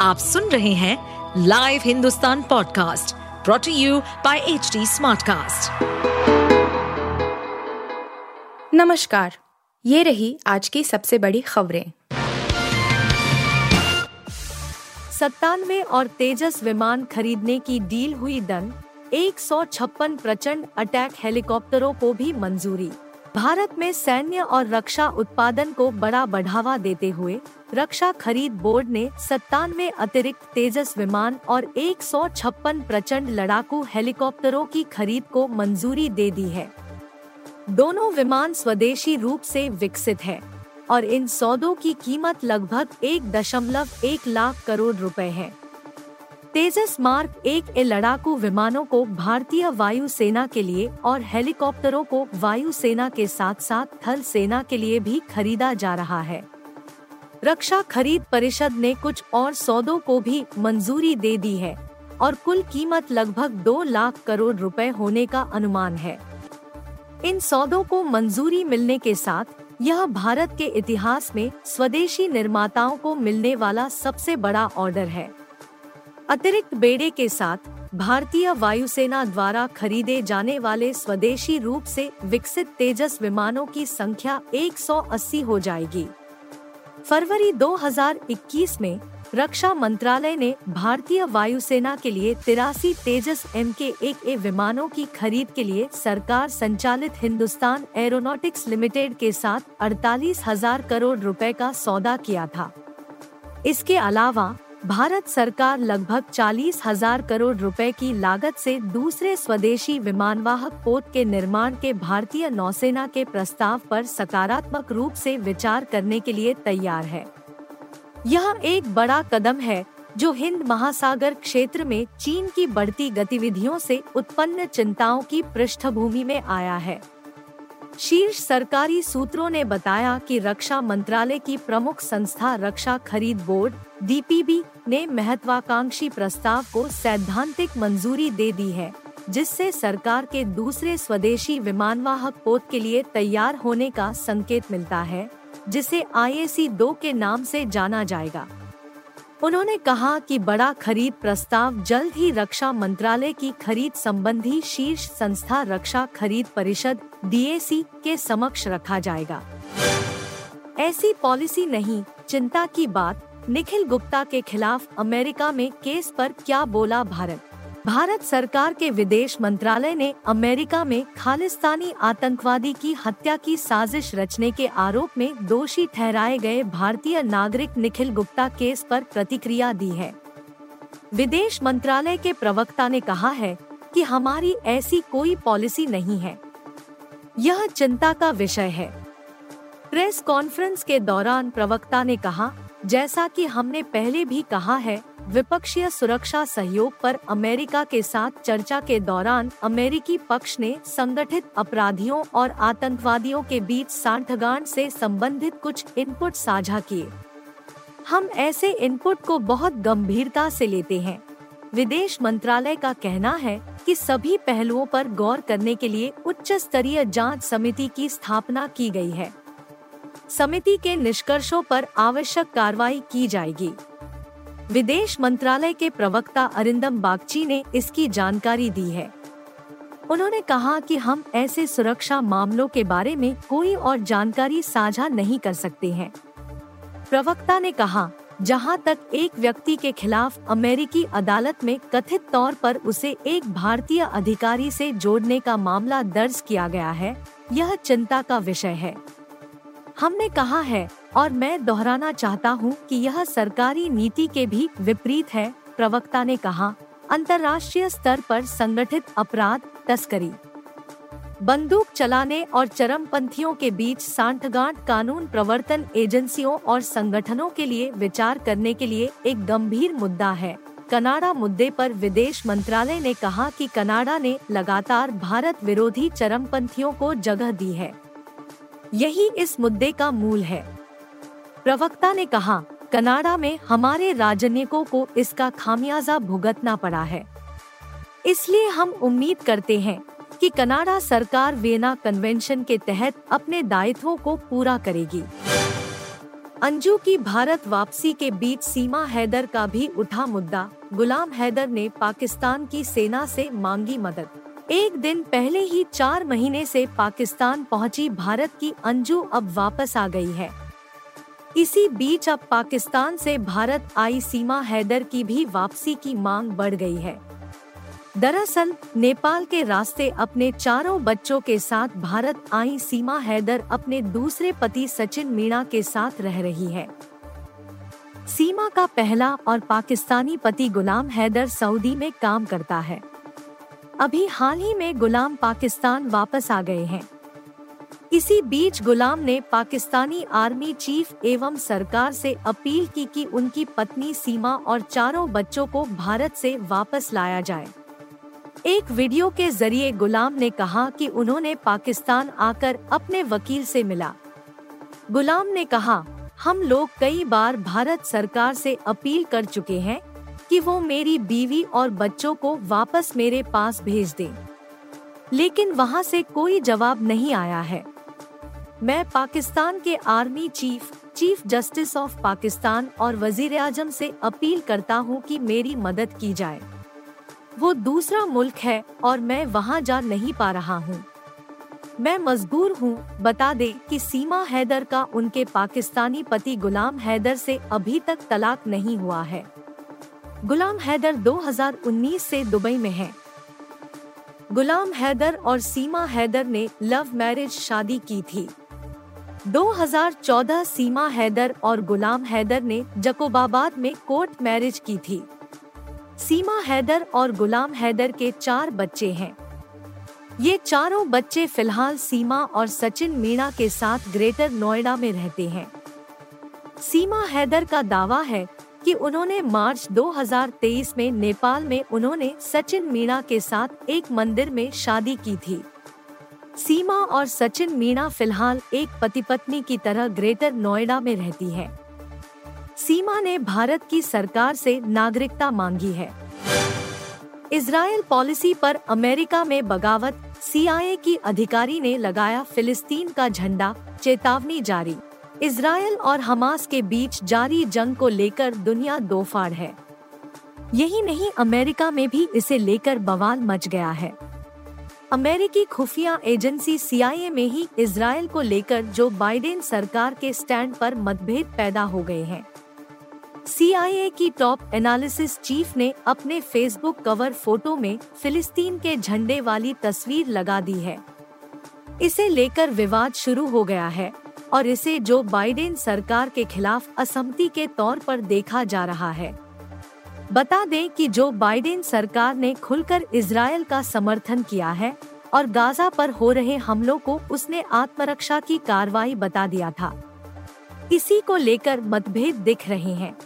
आप सुन रहे हैं live Hindustan podcast brought to you by H Smartcast. नमस्कार, ये रही आज की सबसे बड़ी खबरें सत्तानवे और तेजस विमान खरीदने की डील हुई डन एक प्रचंड अटैक हेलीकॉप्टरों को भी मंजूरी भारत में सैन्य और रक्षा उत्पादन को बड़ा बढ़ावा देते हुए, रक्षा खरीद बोर्ड ने सत्तानवे अतिरिक्त तेजस विमान और एक सौ छप्पन प्रचंड लड़ाकू हेलीकॉप्टरों की खरीद को मंजूरी दे दी है। दोनों विमान स्वदेशी रूप से विकसित है और इन सौदों की कीमत लगभग एक दशमलव एक लाख करोड़ रुपए है। तेजस मार्क एक ए लड़ाकू विमानों को भारतीय वायुसेना के लिए और हेलीकॉप्टरों को वायु सेना के साथ साथ थल सेना के लिए भी खरीदा जा रहा है। रक्षा खरीद परिषद ने कुछ और सौदों को भी मंजूरी दे दी है और कुल कीमत लगभग दो लाख करोड़ रुपए होने का अनुमान है। इन सौदों को मंजूरी मिलने के साथ यह भारत के इतिहास में स्वदेशी निर्माताओं को मिलने वाला सबसे बड़ा ऑर्डर है। अतिरिक्त बेड़े के साथ भारतीय वायुसेना द्वारा खरीदे जाने वाले स्वदेशी रूप से विकसित तेजस विमानों की संख्या 180 हो जाएगी। फरवरी 2021 में रक्षा मंत्रालय ने भारतीय वायुसेना के लिए तिरासी तेजस एम के एक ए विमानों की खरीद के लिए सरकार संचालित हिंदुस्तान एरोनॉटिक्स लिमिटेड के साथ अड़तालीस हज़ार करोड़ रुपए का सौदा किया था। इसके अलावा भारत सरकार लगभग चालीस हज़ार करोड़ रुपए की लागत से दूसरे स्वदेशी विमानवाहक पोत के निर्माण के भारतीय नौसेना के प्रस्ताव पर सकारात्मक रूप से विचार करने के लिए तैयार है। यह एक बड़ा कदम है जो हिंद महासागर क्षेत्र में चीन की बढ़ती गतिविधियों से उत्पन्न चिंताओं की पृष्ठभूमि में आया है। शीर्ष सरकारी सूत्रों ने बताया कि रक्षा मंत्रालय की प्रमुख संस्था रक्षा खरीद बोर्ड, डीपीबी, ने महत्वाकांक्षी प्रस्ताव को सैद्धांतिक मंजूरी दे दी है, जिससे सरकार के दूसरे स्वदेशी विमानवाहक पोत के लिए तैयार होने का संकेत मिलता है, जिसे आई दो के नाम से जाना जाएगा। उन्होंने कहा कि बड़ा खरीद प्रस्ताव जल्द ही रक्षा मंत्रालय की खरीद संबंधी शीर्ष संस्था रक्षा खरीद परिषद डीएसी के समक्ष रखा जाएगा। ऐसी पॉलिसी नहीं, चिंता की बात, निखिल गुप्ता के खिलाफ अमेरिका में केस पर क्या बोला भारत? भारत सरकार के विदेश मंत्रालय ने अमेरिका में खालिस्तानी आतंकवादी की हत्या की साजिश रचने के आरोप में दोषी ठहराए गए भारतीय नागरिक निखिल गुप्ता केस पर प्रतिक्रिया दी है। विदेश मंत्रालय के प्रवक्ता ने कहा है कि हमारी ऐसी कोई पॉलिसी नहीं है। यह चिंता का विषय है। प्रेस कॉन्फ्रेंस के दौरान प्रवक्ता ने कहा, जैसा कि हमने पहले भी कहा है विपक्षीय सुरक्षा सहयोग पर अमेरिका के साथ चर्चा के दौरान अमेरिकी पक्ष ने संगठित अपराधियों और आतंकवादियों के बीच सांठगांठ से संबंधित कुछ इनपुट साझा किए। हम ऐसे इनपुट को बहुत गंभीरता से लेते हैं। विदेश मंत्रालय का कहना है कि सभी पहलुओं पर गौर करने के लिए उच्च स्तरीय जाँच समिति की स्थापना की गई है। समिति के निष्कर्षों पर आवश्यक कार्रवाई की जाएगी। विदेश मंत्रालय के प्रवक्ता अरिंदम बागची ने इसकी जानकारी दी है। उन्होंने कहा कि हम ऐसे सुरक्षा मामलों के बारे में कोई और जानकारी साझा नहीं कर सकते हैं। प्रवक्ता ने कहा, जहाँ तक एक व्यक्ति के खिलाफ अमेरिकी अदालत में कथित तौर पर उसे एक भारतीय अधिकारी से जोड़ने का मामला दर्ज किया गया है, यह चिंता का विषय है। हमने कहा है और मैं दोहराना चाहता हूँ कि यह सरकारी नीति के भी विपरीत है, प्रवक्ता ने कहा। अंतर्राष्ट्रीय स्तर पर संगठित अपराध, तस्करी। बंदूक चलाने और चरमपंथियों के बीच सांठगांठ कानून प्रवर्तन एजेंसियों और संगठनों के लिए विचार करने के लिए एक गंभीर मुद्दा है। कनाडा मुद्दे पर विदेश मंत्रालय ने कहा कि कनाडा ने लगातार भारत विरोधी चरमपंथियों को जगह दी है। यही इस मुद्दे का मूल है। प्रवक्ता ने कहा, कनाडा में हमारे राजनयिकों को इसका खामियाजा भुगतना पड़ा है। इसलिए हम उम्मीद करते हैं कि कनाडा सरकार वेना कन्वेंशन के तहत अपने दायित्वों को पूरा करेगी। अंजू की भारत वापसी के बीच सीमा हैदर का भी उठा मुद्दा, गुलाम हैदर ने पाकिस्तान की सेना से मांगी मदद। एक दिन पहले ही चार महीने से पाकिस्तान पहुँची भारत की अंजू अब वापस आ गई है। इसी बीच अब पाकिस्तान से भारत आई सीमा हैदर की भी वापसी की मांग बढ़ गई है। दरअसल, नेपाल के रास्ते अपने चारों बच्चों के साथ भारत आई सीमा हैदर अपने दूसरे पति सचिन मीणा के साथ रह रही है। सीमा का पहला और पाकिस्तानी पति गुलाम हैदर सऊदी में काम करता है। अभी हाल ही में गुलाम पाकिस्तान वापस आ गए हैं। इसी बीच गुलाम ने पाकिस्तानी आर्मी चीफ एवं सरकार से अपील की कि उनकी पत्नी सीमा और चारों बच्चों को भारत से वापस लाया जाए। एक वीडियो के ज़रिए गुलाम ने कहा कि उन्होंने पाकिस्तान आकर अपने वकील से मिला। गुलाम ने कहा, हम लोग कई बार भारत सरकार से अपील कर चुके हैं कि वो मेरी बीवी और बच्चों को वापस मेरे पास भेज दें। लेकिन वहाँ से कोई जवाब नहीं आया है। मैं पाकिस्तान के army chief chief justice of Pakistan और वज़ीर आज़म से अपील करता हूँ कि मेरी मदद की जाए। वो दूसरा मुल्क है और मैं वहाँ जा नहीं पा रहा हूँ। मैं मजबूर हूँ, बता दे कि सीमा हैदर का उनके पाकिस्तानी पति गुलाम हैदर से अभी तक तलाक नहीं हुआ है। गुलाम हैदर 2019 से दुबई में है। गुलाम हैदर और सीमा हैदर ने लव मैरिज शादी की थी। 2014 सीमा हैदर और गुलाम हैदर ने जकोबाबाद में कोर्ट मैरिज की थी। सीमा हैदर और गुलाम हैदर के चार बच्चे हैं। ये चारों बच्चे फ़िलहाल सीमा और सचिन मीणा के साथ ग्रेटर नोएडा में रहते हैं। सीमा हैदर का दावा है कि उन्होंने मार्च 2023 में नेपाल में उन्होंने सचिन मीणा के साथ एक मंदिर में शादी की थी। सीमा और सचिन मीणा फ़िलहाल एक पति पत्नी की तरह ग्रेटर नोएडा में रहती है। सीमा ने भारत की सरकार से नागरिकता मांगी है। इसराइल पॉलिसी पर अमेरिका में बगावत, सीआईए की अधिकारी ने लगाया फिलिस्तीन का झंडा, चेतावनी जारी। इसराइल और हमास के बीच जारी जंग को लेकर दुनिया दो फाड़ है। यही नहीं, अमेरिका में भी इसे लेकर बवाल मच गया है। अमेरिकी खुफिया एजेंसी सीआईए में ही इसराइल को लेकर जो बाइडेन सरकार के स्टैंड पर मतभेद पैदा हो गए हैं। सीआईए की टॉप एनालिसिस चीफ ने अपने फेसबुक कवर फ़ोटो में फिलिस्तीन के झंडे वाली तस्वीर लगा दी है। इसे लेकर विवाद शुरू हो गया है और इसे जो बाइडेन सरकार के खिलाफ असमति के तौर पर देखा जा रहा है। बता दें कि जो बाइडेन सरकार ने खुलकर इसराइल का समर्थन किया है और गाजा पर हो रहे हमलों को उसने आत्मरक्षा की कार्रवाई बता दिया था। इसी को लेकर मतभेद दिख रहे हैं।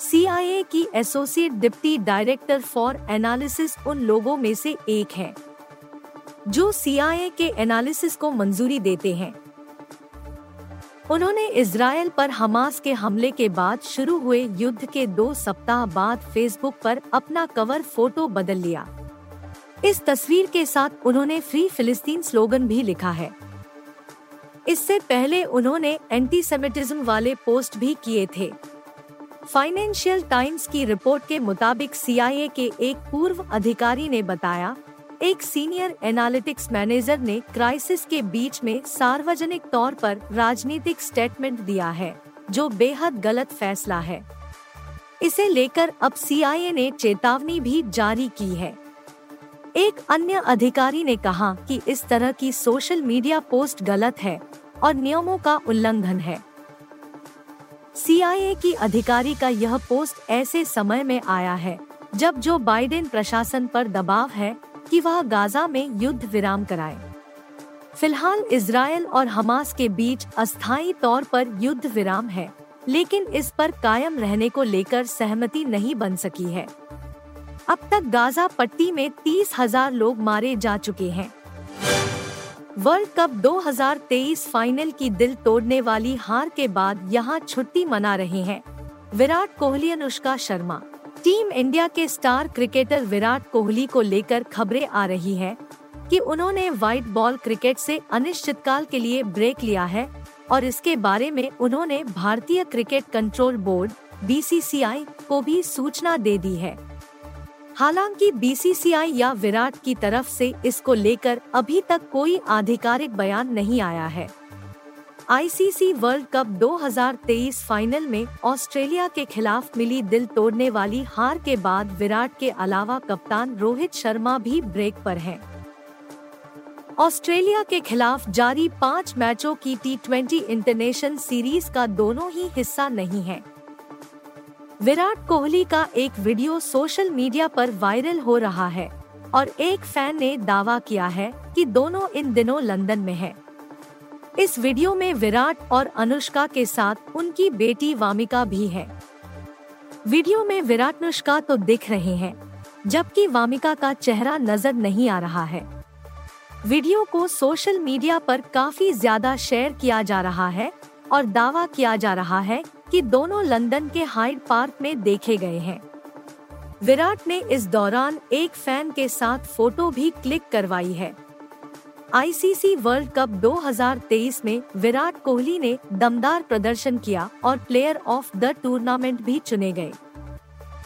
सीआईए की associate deputy director for analysis उन लोगों में से एक है, जो सीआईए के एनालिसिस को मंजूरी देते हैं। उन्होंने इसराइल पर हमास के हमले के बाद शुरू हुए युद्ध के दो सप्ताह बाद फेसबुक पर अपना कवर फ़ोटो बदल लिया। इस तस्वीर के साथ उन्होंने फ्री फिलिस्तीन स्लोगन भी लिखा है। इससे पहले उन्होंने एंटीसेमिटिज्म वाले पोस्ट भी किए थे। फाइनेंशियल टाइम्स की रिपोर्ट के मुताबिक सीआईए के एक पूर्व अधिकारी ने बताया एक सीनियर एनालिटिक्स मैनेजर ने क्राइसिस के बीच में सार्वजनिक तौर पर राजनीतिक स्टेटमेंट दिया है, जो बेहद गलत फैसला है। इसे लेकर अब सीआईए ने चेतावनी भी जारी की है। एक अन्य अधिकारी ने कहा कि इस तरह की सोशल मीडिया पोस्ट गलत है और नियमों का उल्लंघन है। सीआईए की अधिकारी का यह पोस्ट ऐसे समय में आया है, जब जो बाइडेन प्रशासन पर दबाव है कि वह गाजा में युद्ध विराम कराए। फ़िलहाल इसराइल और हमास के बीच अस्थायी तौर पर युद्ध विराम है, लेकिन इस पर कायम रहने को लेकर सहमति नहीं बन सकी है। अब तक गाजा पट्टी में तीस हज़ार लोग मारे जा चुके हैं। वर्ल्ड कप 2023 फाइनल की दिल तोड़ने वाली हार के बाद यहाँ छुट्टी मना रहे हैं। विराट कोहली, अनुष्का शर्मा टीम इंडिया के स्टार क्रिकेटर विराट कोहली को लेकर खबरें आ रही है कि उन्होंने व्हाइट बॉल क्रिकेट से अनिश्चितकाल के लिए ब्रेक लिया है और इसके बारे में उन्होंने भारतीय क्रिकेट कंट्रोल बोर्ड बीसीसीआई को भी सूचना दे दी है। हालाँकि बीसीसीआई या विराट की तरफ़ से इसको लेकर अभी तक कोई आधिकारिक बयान नहीं आया है। आईसीसी वर्ल्ड कप 2023 फाइनल में ऑस्ट्रेलिया के खिलाफ मिली दिल तोड़ने वाली हार के बाद विराट के अलावा कप्तान रोहित शर्मा भी ब्रेक पर हैं। ऑस्ट्रेलिया के खिलाफ जारी पाँच मैचों की टी ट्वेंटी इंटरनेशनल सीरीज़ का दोनों ही हिस्सा नहीं है विराट कोहली का एक वीडियो सोशल मीडिया पर वायरल हो रहा है और एक फ़ैन ने दावा किया है कि दोनों इन दिनों लंदन में हैं। इस वीडियो में विराट और अनुष्का के साथ उनकी बेटी वामिका भी है। वीडियो में विराट अनुष्का तो दिख रहे हैं, जबकि वामिका का चेहरा नज़र नहीं आ रहा है। वीडियो को सोशल मीडिया पर काफ़ी ज़्यादा शेयर किया जा रहा है और दावा किया जा रहा है कि दोनों लंदन के हाइड पार्क में देखे गए हैं। विराट ने इस दौरान एक फ़ैन के साथ फ़ोटो भी क्लिक करवाई है। आईसीसी वर्ल्ड कप 2023 में विराट कोहली ने दमदार प्रदर्शन किया और प्लेयर ऑफ़ द टूर्नामेंट भी चुने गए।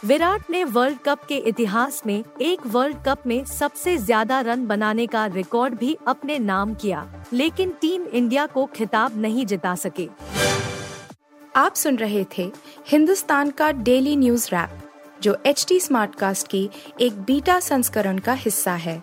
विराट ने वर्ल्ड कप के इतिहास में एक वर्ल्ड कप में सबसे ज़्यादा रन बनाने का रिकॉर्ड भी अपने नाम किया, लेकिन टीम इंडिया को खिताब नहीं जिता सके। आप सुन रहे थे हिंदुस्तान का डेली न्यूज़ रैप, जो एच टी स्मार्ट कास्ट की एक बीटा संस्करण का हिस्सा है।